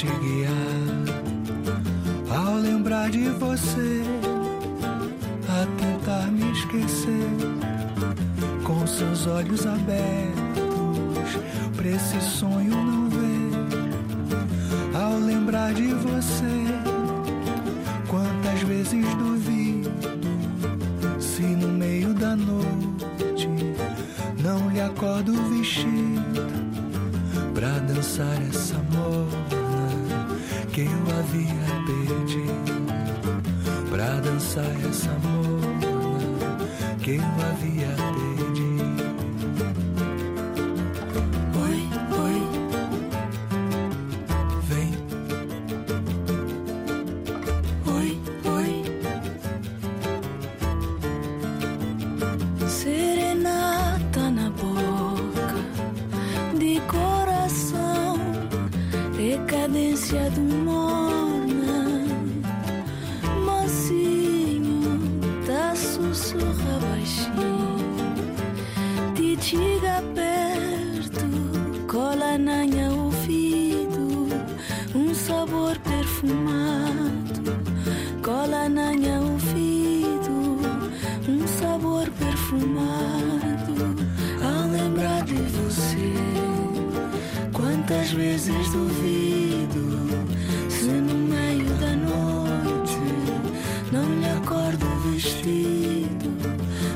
te guiar. Ao lembrar de você, a tentar me esquecer, com seus olhos abertos às vezes duvido se no meio da noite não lhe acordo vestido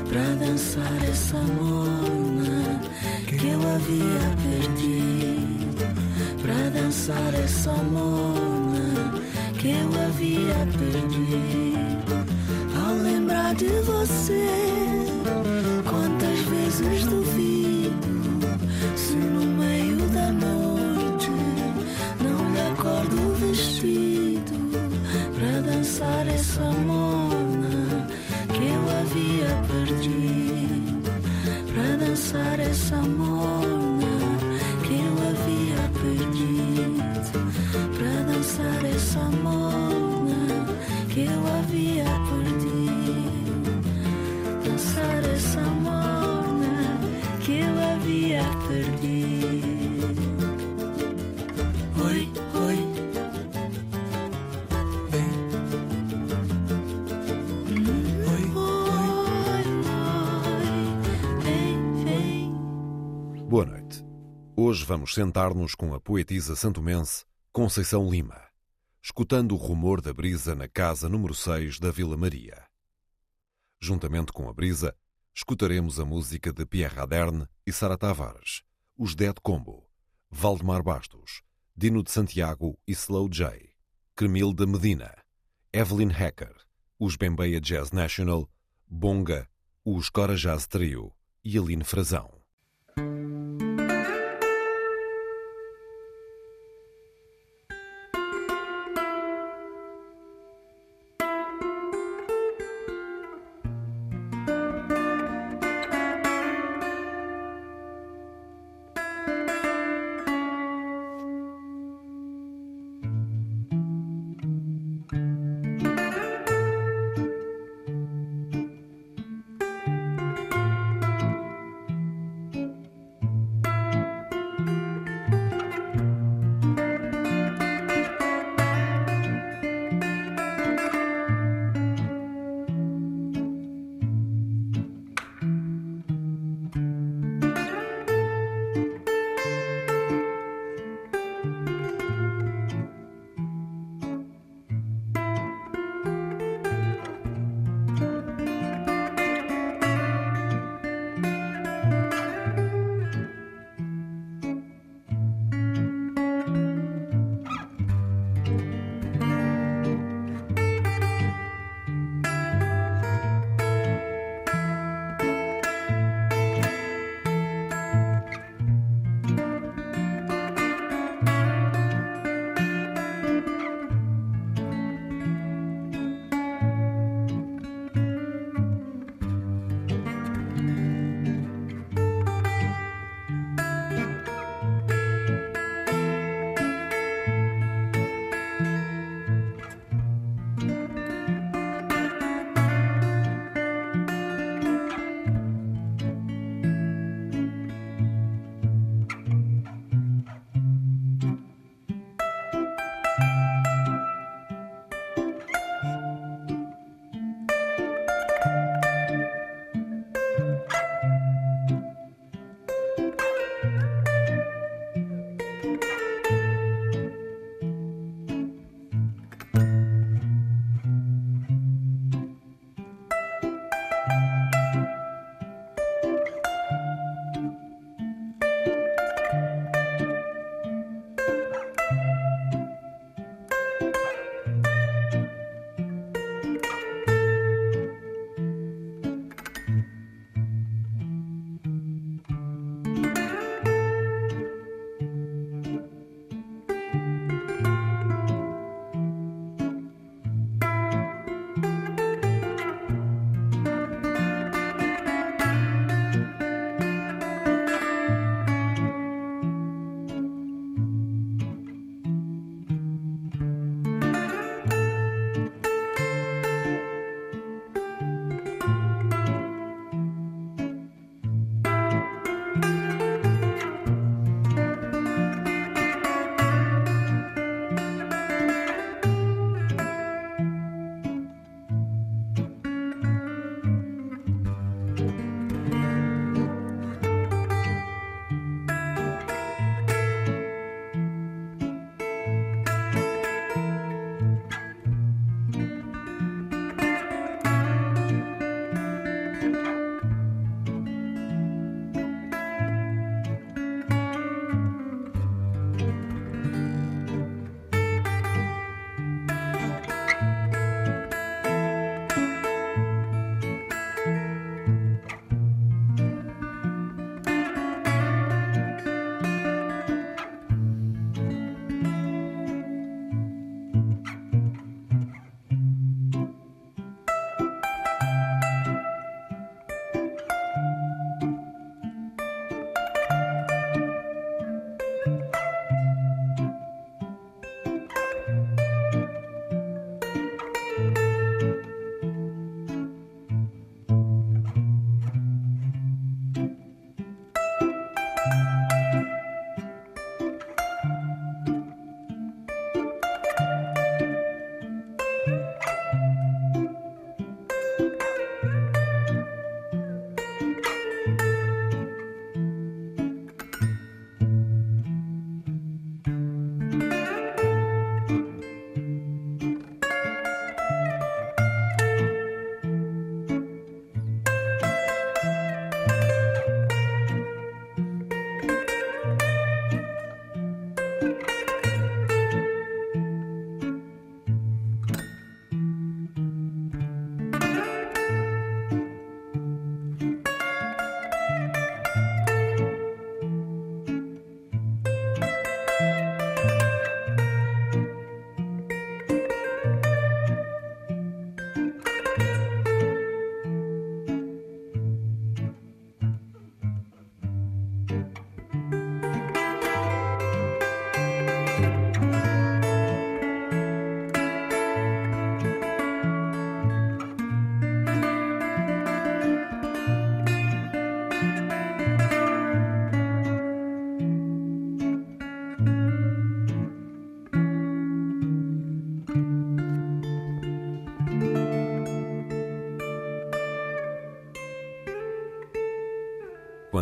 para dançar essa mona que eu havia perdido. Para dançar essa mona que eu havia perdido. Ao lembrar de você. Vamos sentar-nos com a poetisa santomense Conceição Lima, escutando o rumor da brisa na casa número 6 da Vila Maria. Juntamente com a brisa, escutaremos a música de Pierre Raderne e Sara Tavares, os Dead Combo, Valdemar Bastos, Dino de Santiago e Slow J, Cremil de Medina, Evelyn Hacker, os Bembeia Jazz National, Bonga, os Cora Jazz Trio e Aline Frazão.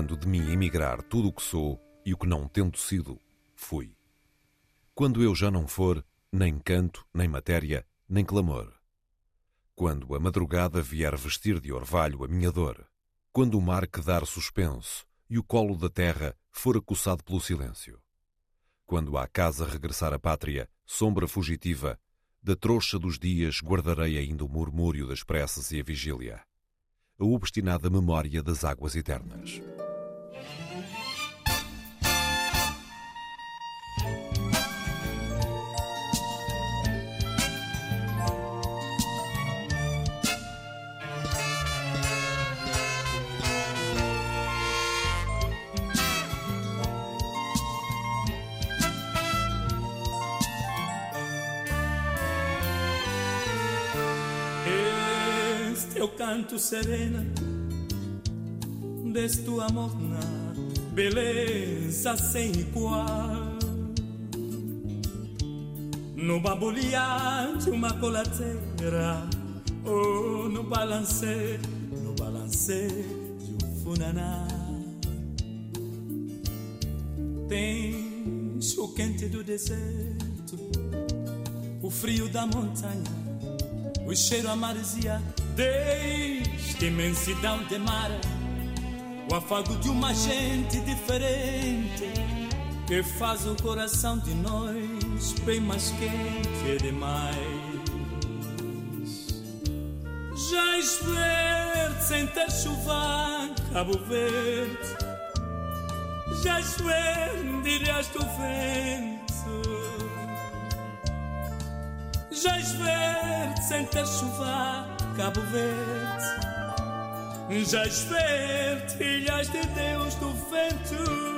Quando de mim emigrar tudo o que sou e o que não tendo sido, fui. Quando eu já não for, nem canto, nem matéria, nem clamor. Quando a madrugada vier vestir de orvalho a minha dor, quando o mar quedar suspenso e o colo da terra for acossado pelo silêncio, quando à casa regressar a pátria, sombra fugitiva, da trouxa dos dias guardarei ainda o murmúrio das preces e a vigília, a obstinada memória das águas eternas. Canto serena deste amor na beleza sem igual. No babulhar de uma colateira, ou oh, no balance, no balance de um funaná. Tens o quente do deserto, o frio da montanha, o cheiro a Desde imensidão de mar, o afago de uma gente diferente que faz o coração de nós bem mais quente demais. Já verde sem ter chuva, Cabo Verde. Já verde, ilhas do vento. Já verde sem ter chuva. Cabo Verde. Já ver ilhas de Deus do vento.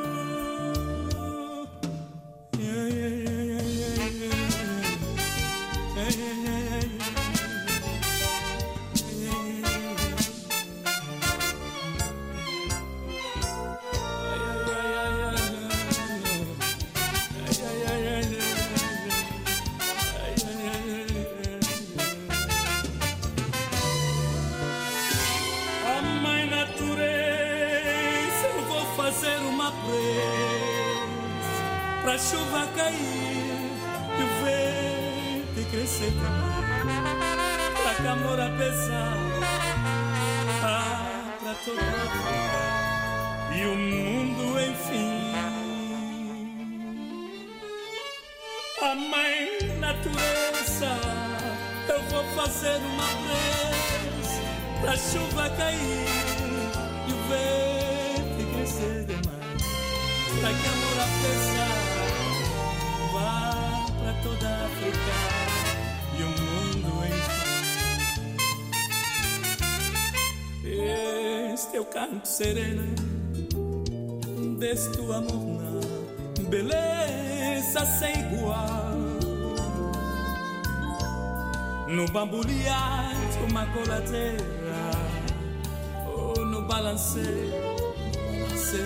Ou no balance, no balance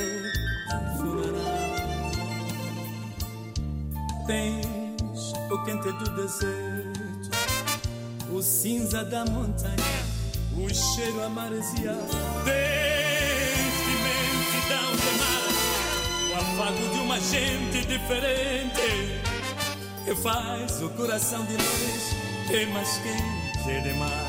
Tens o quente do deserto, o cinza da montanha, o cheiro a maresia. afago de uma gente diferente que faz o coração de nós ter mais quente demais. Já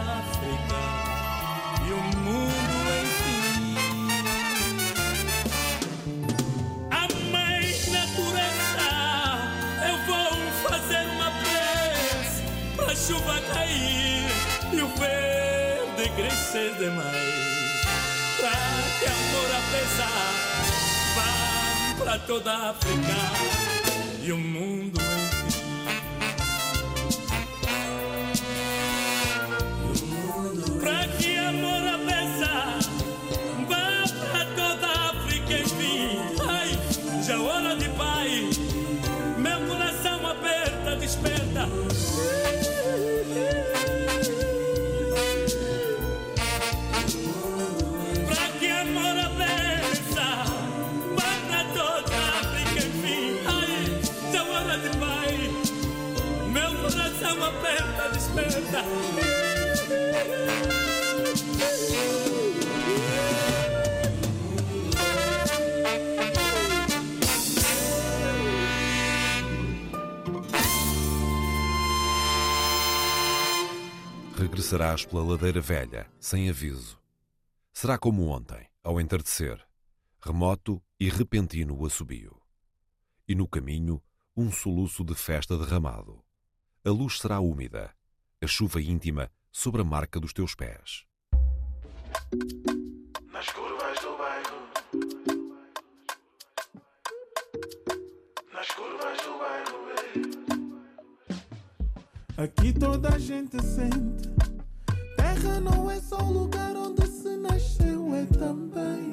esfrece ilhas do vento, já esfrece da chuva Cabo Verde, já esfrece crescer demais. Pra que amor apesar vá para toda a África e o mundo Regressarás pela ladeira velha, sem aviso. Será como ontem, ao entardecer, remoto e repentino o assobio. E no caminho, um soluço de festa derramado. A luz será úmida, a chuva íntima sobre a marca dos teus pés. Nas curvas do bairro. Nas curvas do bairro. Aqui toda a gente sente. Terra não é só o lugar onde se nasceu, é também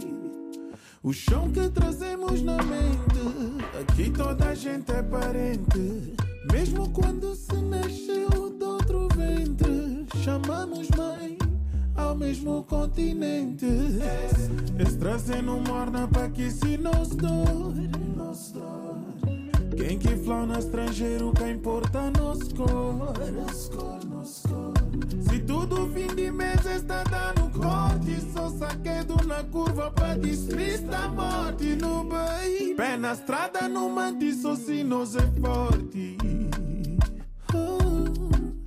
o chão que trazemos na mente. Aqui toda a gente é parente. Mesmo quando se nasceu de outro ventre, chamamos mãe ao mesmo continente. Esse trazendo morna para que se nos dor. Quem que flauta estrangeiro, quem importa nos cor. Se tudo mês está dando corte, só saquedo na curva para despistar a morte no bem. Pé na estrada, no mante, só se nós é forte.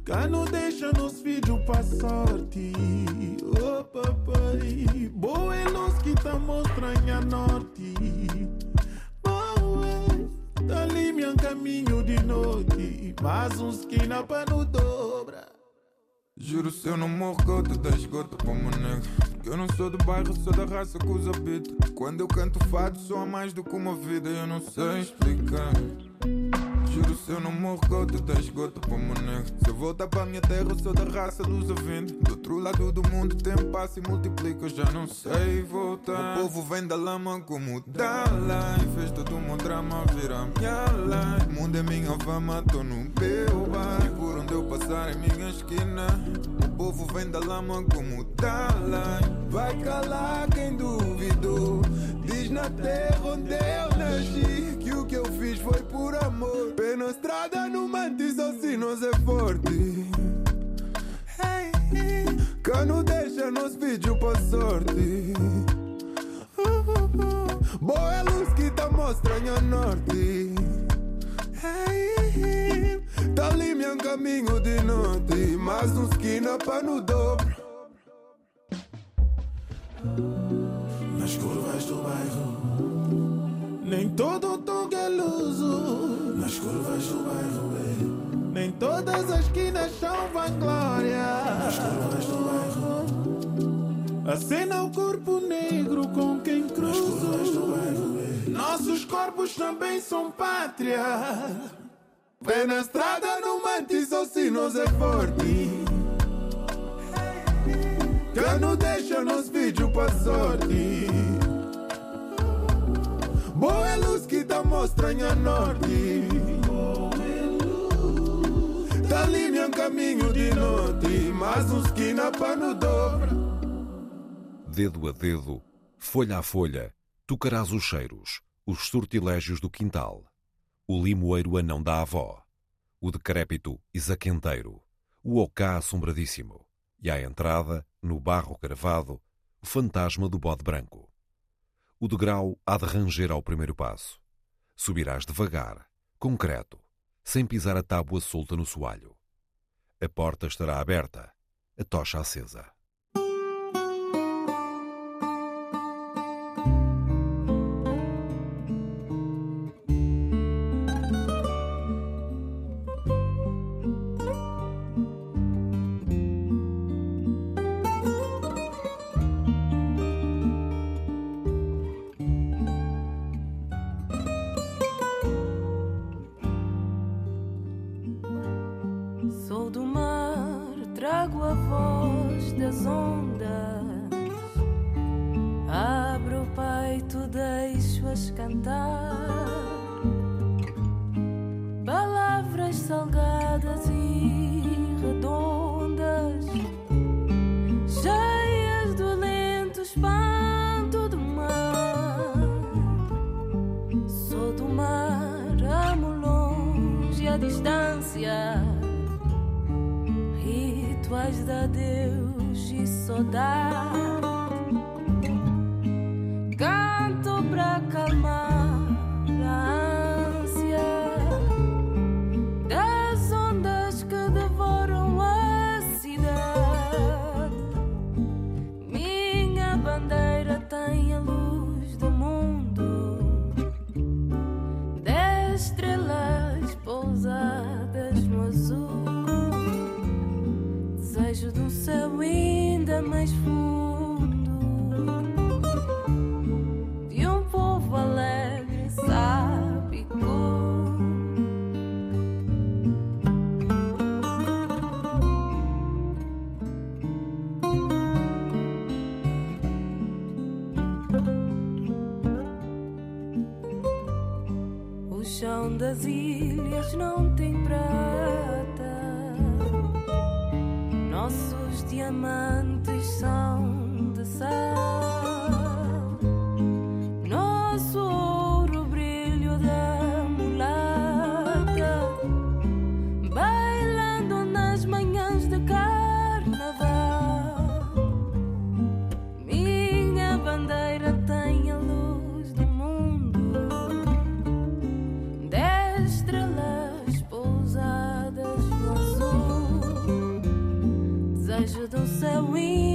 Cá não deixa nos filhos pra sorte. Oh, papai. Boa é nós que tá mostrando a norte. Boa, tá ali meu caminho de noite. Mais uns esquina pra no dobra. Juro se eu não morro gota, 10 gota para meu nego Que eu não sou do bairro, sou da raça que os habita Quando eu canto fado, sou a mais do que uma vida Eu não sei explicar Juro se eu não morro gota, 10 gota para meu nego Se eu voltar para minha terra, sou da raça dos avinde Do outro lado do mundo, tempo passa e multiplica Eu já não sei voltar. O povo vem da lama como Dalai. Fez todo o meu drama virar minha life. O mundo é minha fama, tô no meu bar E por onde eu passar é minha esquina. O povo vem da lama como Dalai. Vai calar quem duvidou. Diz na terra onde eu nasci Que o que fiz foi por amor Pé estrada no mantis assim nós é forte hey. Cano deixa nos vídeos pra sorte uh, uh, uh. Boa luz que tá mostrando a norte Tá ali meu caminho de noite Mais um esquina pra no dobro Nas curvas do bairro. Nem todo toque é luso. Nas curvas do bairro, é. Nem todas as esquinas são vanglória. Nas curvas do bairro. Acena o corpo negro com quem cruza. Nas do bairro, é. Nossos corpos também são pátria. Pé na estrada, no mantis, ou se nós é forte. Cano deixa nos vídeos pra sorte. Boa é luz que tá mostrando a norte. Tá ali meu caminho de noite. Mais um esquina pra no dobra. Dedo a dedo, folha a folha, tocarás os cheiros, os sortilégios do quintal. O limoeiro anão da avó, o decrépito isaquenteiro, o ocá assombradíssimo. E à entrada, no barro gravado, o fantasma do bode branco. O degrau há de ranger ao primeiro passo. Subirás devagar, concreto, sem pisar a tábua solta no soalho. A porta estará aberta, a tocha acesa. Das ilhas não tem prata. Nossos diamantes são Desejo de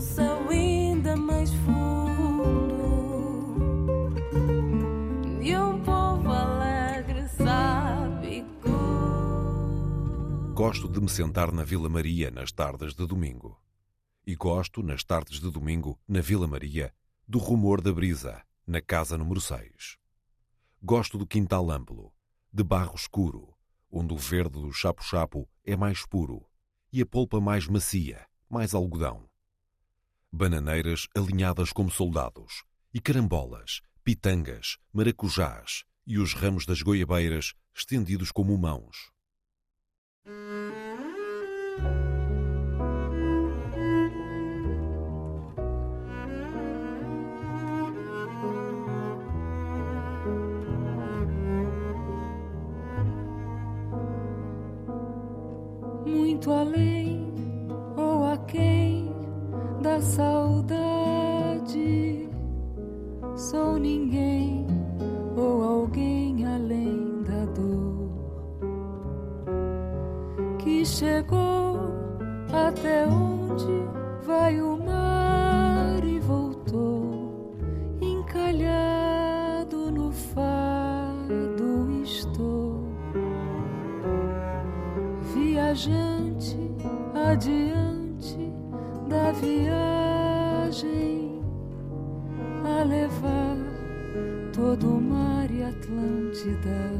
Céu ainda mais fundo, de um povo alegre, sábico. Gosto de me sentar na Vila Maria nas tardes de domingo. E gosto, nas tardes de domingo, na Vila Maria, do rumor da brisa, na casa número 6. Gosto do quintal amplo, de barro escuro, onde o verde do chapo-chapo é mais puro e a polpa mais macia, mais algodão. Bananeiras alinhadas como soldados, e carambolas, pitangas, maracujás e os ramos das goiabeiras estendidos como mãos. muito além ou aquém da saudade. Sou ninguém ou alguém além da dor que chegou até onde vai o mar e voltou encalhado no fado estou viajante adiante da viagem a levar todo o mar e Atlântida.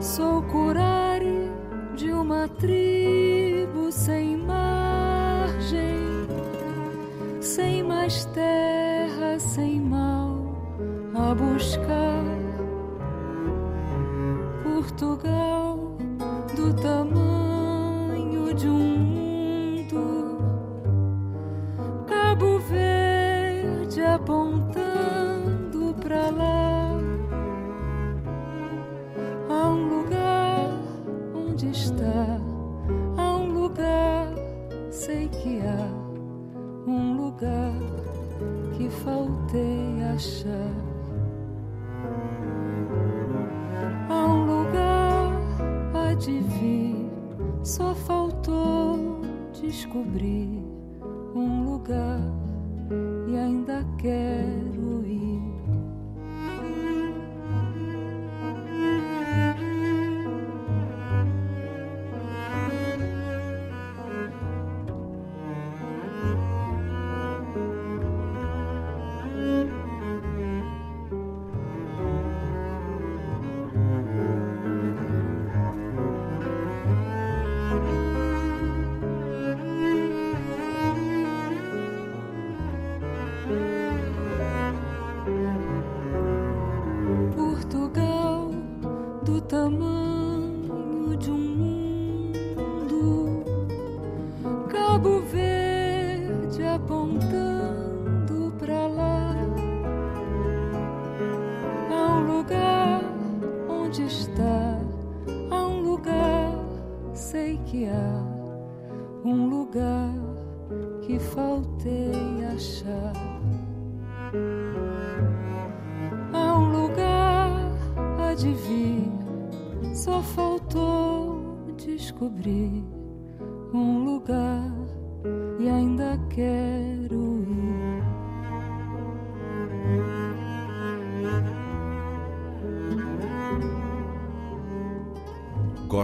Sou curare de uma tribo sem margem, sem mais terra, sem mal a buscar. Portugal achar. Há um lugar a vir, só faltou descobrir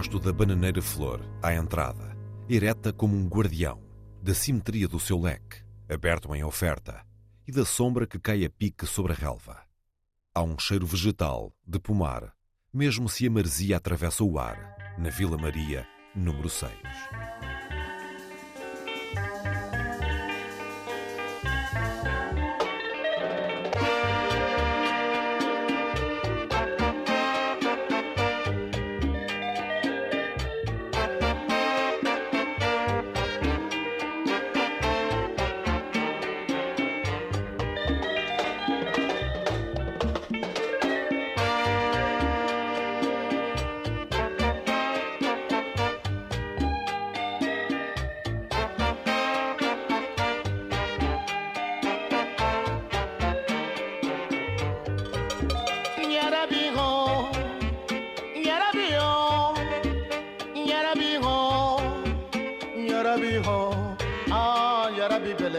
Gosto da bananeira flor, à entrada, ereta como um guardião, da simetria do seu leque, aberto em oferta, e da sombra que cai a pique sobre a relva. Há um cheiro vegetal, de pomar, mesmo se a maresia atravessa o ar, na Vila Maria, número 6.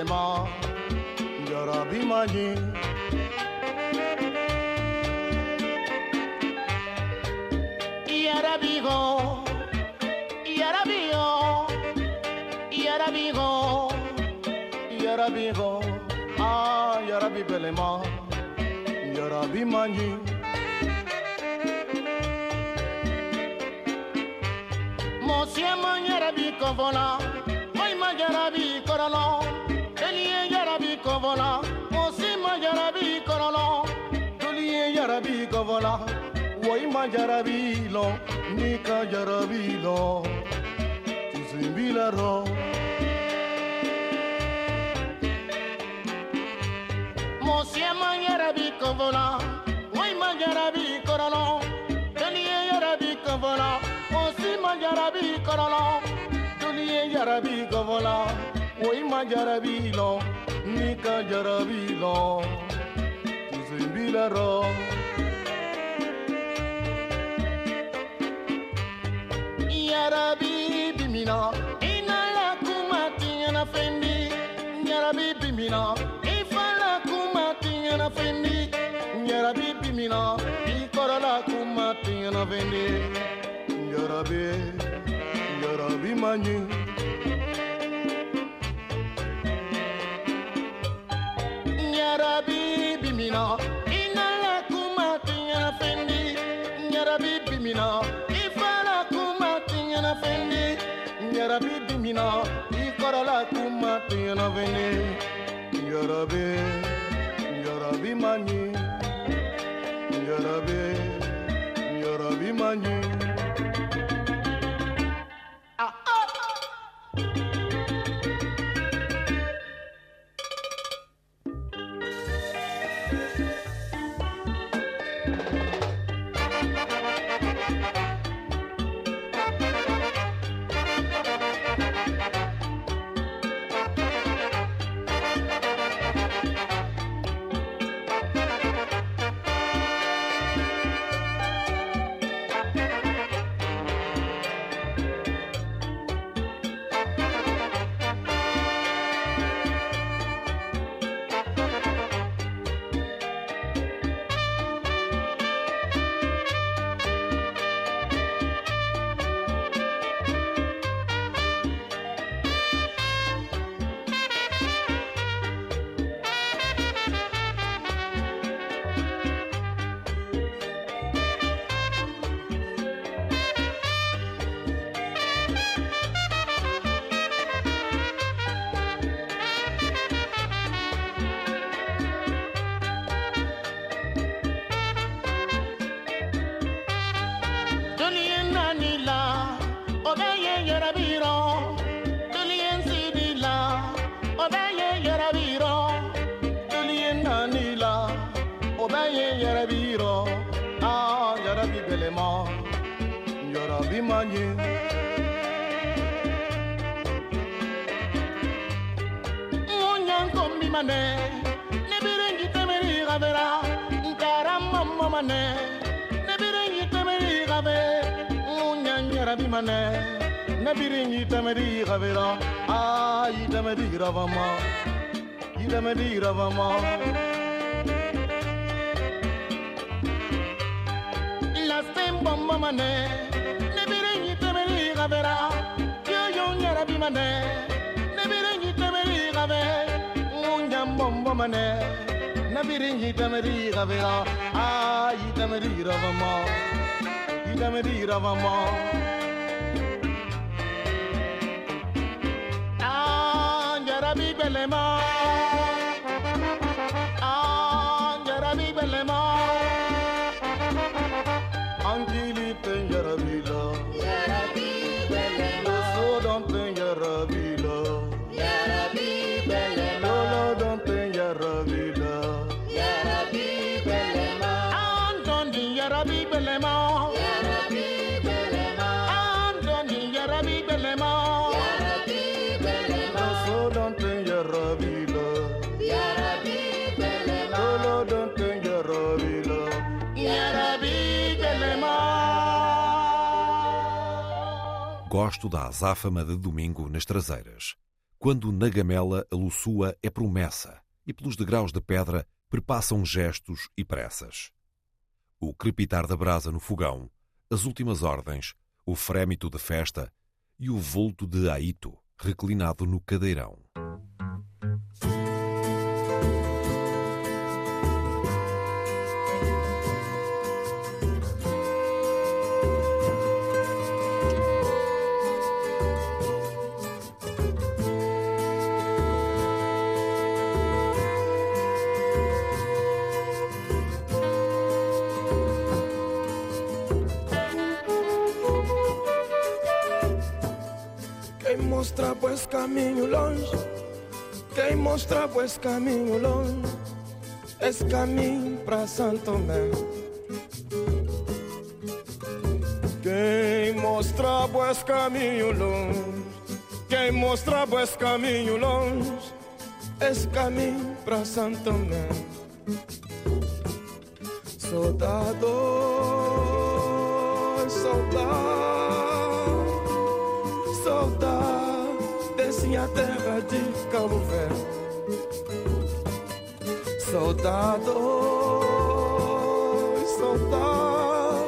ma Gotta be my Yarabigo Yarabigo Yarabigo Yarabigo Ah Yarabi Belema Yarabi Mani Monsieur Manyarabi Kovola Moi Manyarabi Korolon ko voilà o si ma jarabi kɔrɔlɔ Doli e jarabi ko woi wa i ma jarabi lo. n'i ka jarabi lɔ tusun b'i la rɔ. mɔsiɛ ma jarabi ko voilà ma jarabi kɔrɔlɔ joli ye jarabi ko voilà o ma jarabi kɔrɔlɔ joli ye jarabi ko voilà ma jarabi lɔ nika jarabilo tizuimbilaro yarabi bimina inala kumatinyana fendi. Yarabi bimina ifala kumatinyana fendi. Yarabi bimina ikorala kumatinyana fendi. Yarabi yarabi manyi Nyarabi bimina. Inala kumati nyana fendi. Nyarabi bimina. Ifala kumati nyana fendi. Nyarabi bimina. Ikorola kumati nyana fendi. Nyarabi Nyarabi mani Nyarabi Nyarabi mani onion. Munyanko mi mane, mama ne, ay. Las mama ne gavera yoyo nyara bimane nebire nyitemeri gave ngunyam bombo mane. Nebire nyitemeri gavera ah yitemeri ravama yitemeri ravama ah nyara bi belema. Gosto da azáfama de domingo nas traseiras, quando na gamela a luçua é promessa e pelos degraus de pedra perpassam gestos e pressas. O crepitar da brasa no fogão, as últimas ordens, o frémito de festa e o vulto de Aito reclinado no cadeirão. Mostra pois caminho longe, quem mostra pois caminho longe, esse caminho para Santo Tomé. Quem mostra pois caminho longe, quem mostra pois caminho longe, esse caminho para Santo Tomé. Soldado, soldado terra de Cabo Verde. Saudade, saudade,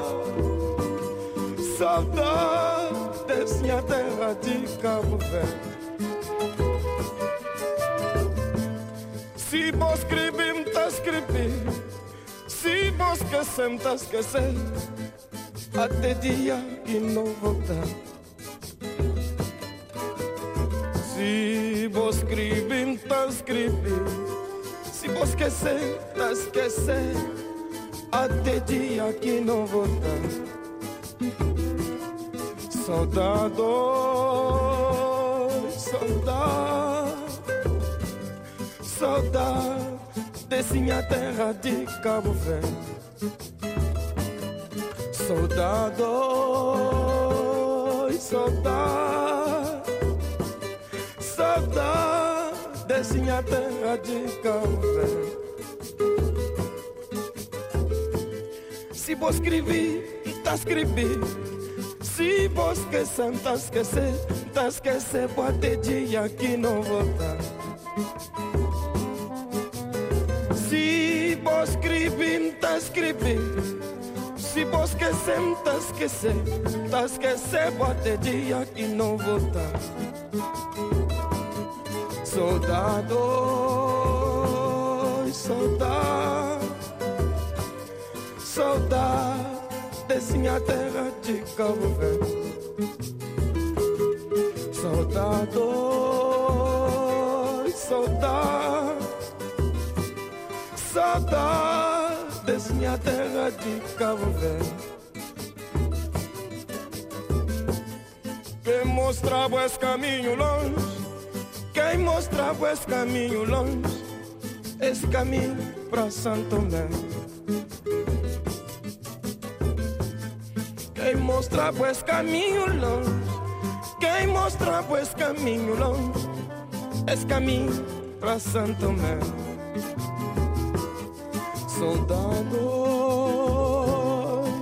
saudade desse minha terra de Cabo Verde. Se vos escrever, tá escrever. Se vos esquecer, tá esquecer. Até dia que não voltar. Se vos escrever, tá escrever. Se vos esquecer, tá esquecer. Até dia que não voltar. Saudade, saudade, saudade desse minha terra de Cabo Verde. Saudade, saudade, saudade minha terra de Verde. Se vou escrever, tá escrever. Se vou esquecer, tá esquecer, tá esquecer, pode dia que não voltar. Se vou escrever, tá escrever. Se vou esquecer, tá esquecer, tá esquecer, pode dia que não voltar. Soldado, soldado, saudade desse minha terra de Cabo Verde. Saudade, saudade, saudade desse minha terra de Cabo Verde. Quem mostrava esse caminho longe, quem mostrava esse caminho longe, esse caminho para Santo Tomé. Quem mostra pues caminho longe, quem mostra pues caminho longe, esse caminho pra Santo Mé. Soldado,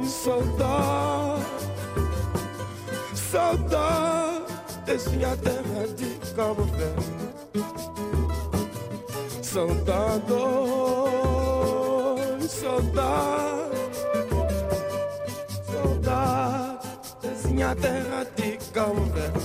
soldado, soldado, desce a terra de Cabo Verde. Soldado, soldado, soldado, desce a terra de Cabo Verde.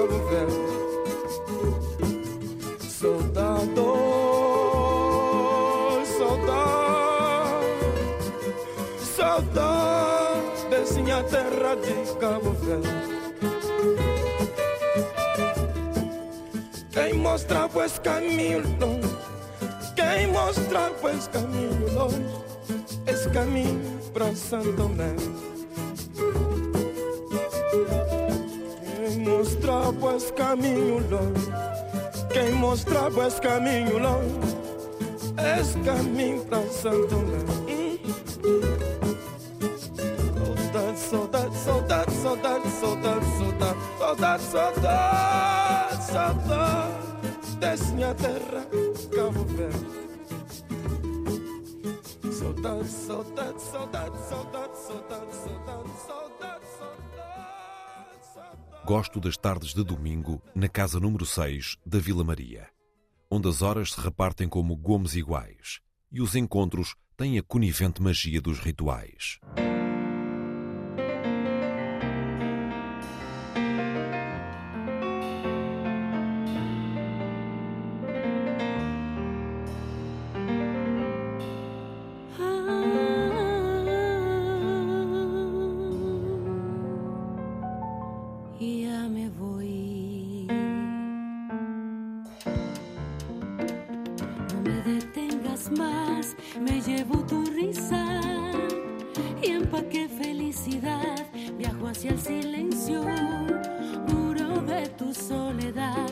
De Cabo Verde. Soldado, saudade, saudade, desce a terra de Cabo Verde. Quem mostra pues caminho longe, quem mostra pues caminho longe, esse caminho pra Santo Tomé. Quem mostra pues caminho longe, quem mostra pues caminho longe, esse caminho pra Santo Tomé. Saudade, saudade, saudade, saudade, saudade, saudade, saudade, saudade, desce minha terra, Cabo Verde. Saudade, saudade, saudade, saudade, saudade, saudade, saudade, saudade. Gosto das tardes de domingo na casa número 6 da Vila Maria, onde as horas se repartem como gomos iguais e os encontros têm a conivente magia dos rituais. Más, me llevo tu risa y empaqué felicidad. Viajo hacia el silencio duro de tu soledad,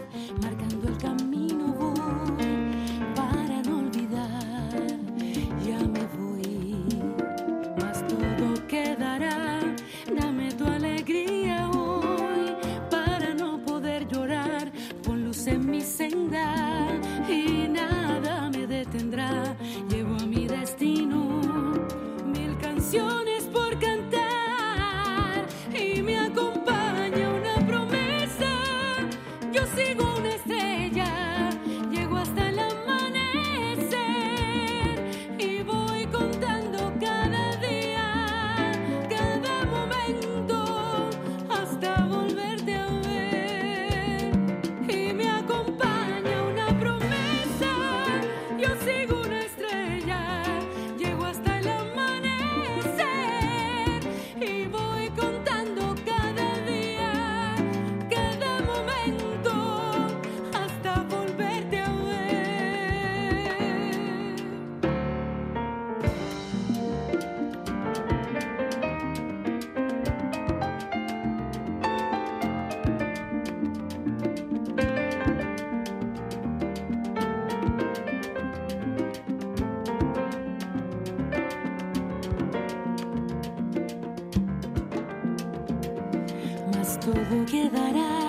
todo quedará.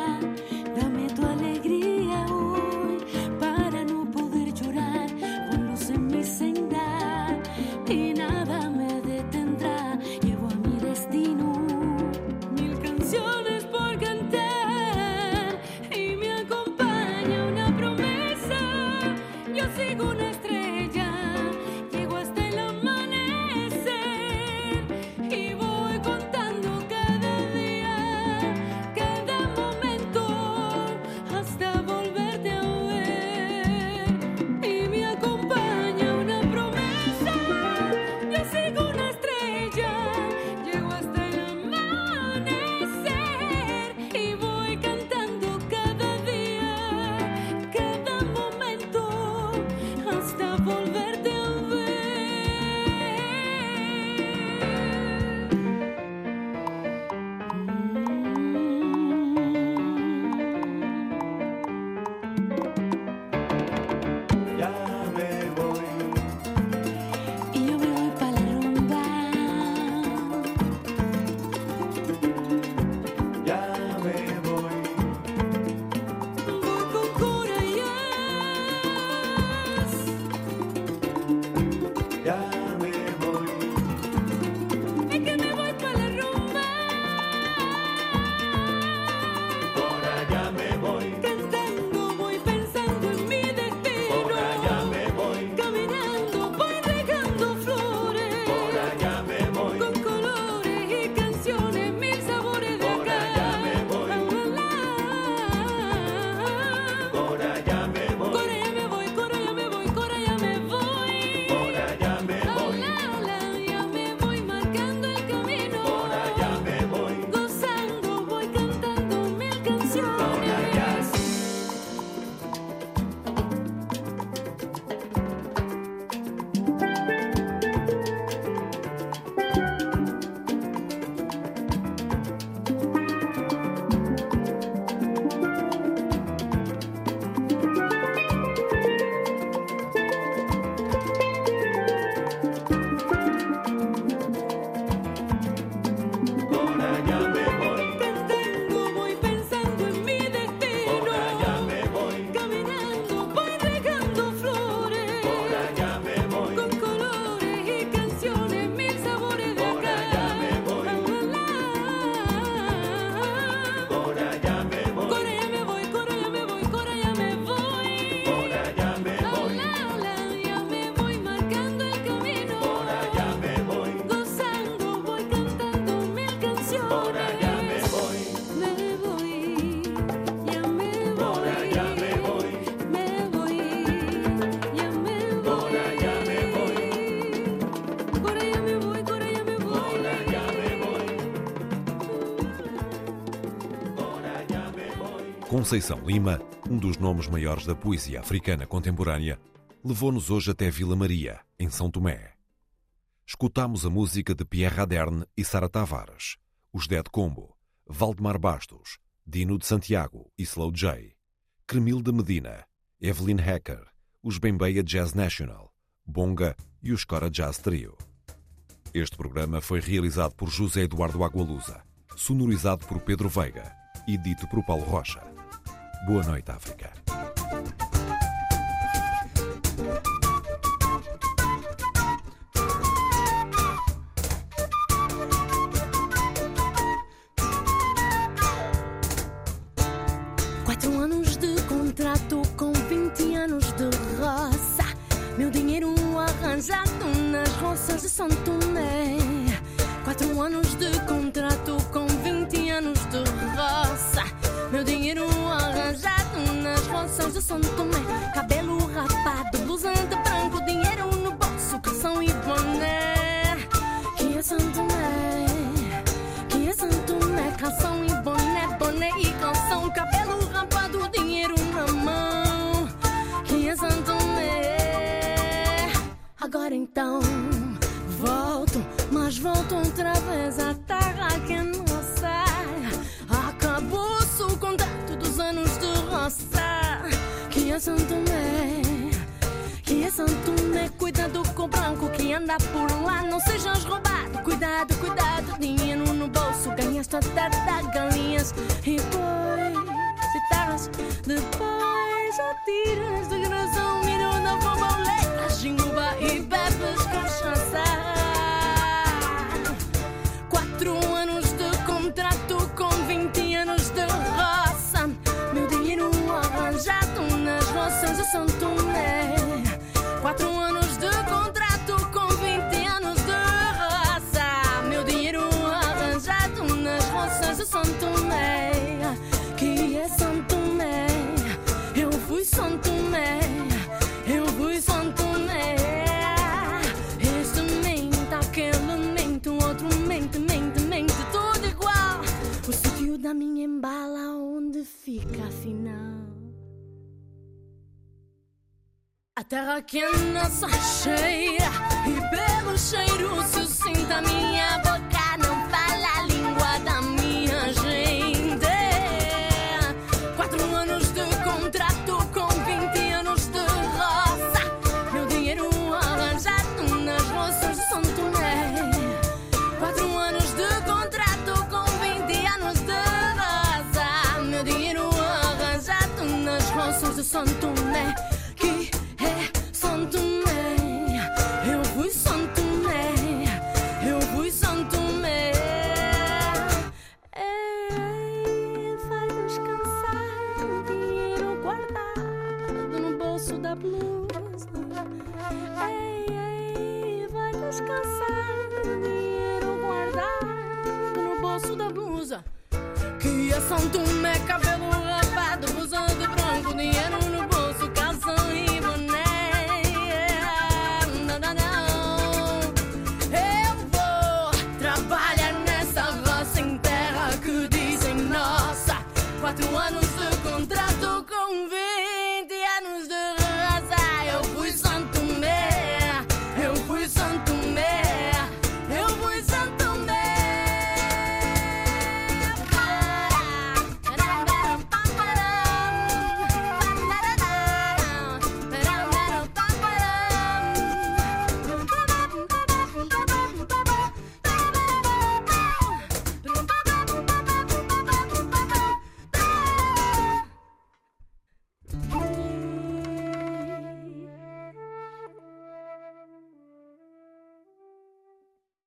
Conceição Lima, um dos nomes maiores da poesia africana contemporânea, levou-nos hoje até Vila Maria, em São Tomé. Escutamos a música de Pierre Aderne e Sara Tavares, os Dead Combo, Valdemar Bastos, Dino de Santiago e Slow J, Cremil de Medina, Evelyn Hacker, os Bembeia Jazz National, Bonga e os Cora Jazz Trio. Este programa foi realizado por José Eduardo Agualusa, sonorizado por Pedro Veiga e dito por Paulo Rocha. Boa noite, África. De São Tomé. Cabelo rapado, blusão de branco, dinheiro no bolso, calção e boné. Que é São Tomé, que é São Tomé, calção e boné, boné e calção, cabelo rapado, dinheiro na mão. Que é São Tomé. Agora então, volto, mas volto outra vez à é São Tomé, que é São Tomé. Cuidado com o branco que anda por lá. Não sejas roubado. Cuidado, cuidado. Dinheiro no bolso, ganha galinhas, totata galinhas. E depois, guitarras, depois atiras de graça, milho na borboleta, jinguba e bebes cachaça. Quatro anos de contrato com 20 anos de roça. Arranjado nas roças de São Tomé. Quatro anos de contrato terra que só cheira e pelo cheiro se sinta a minha boca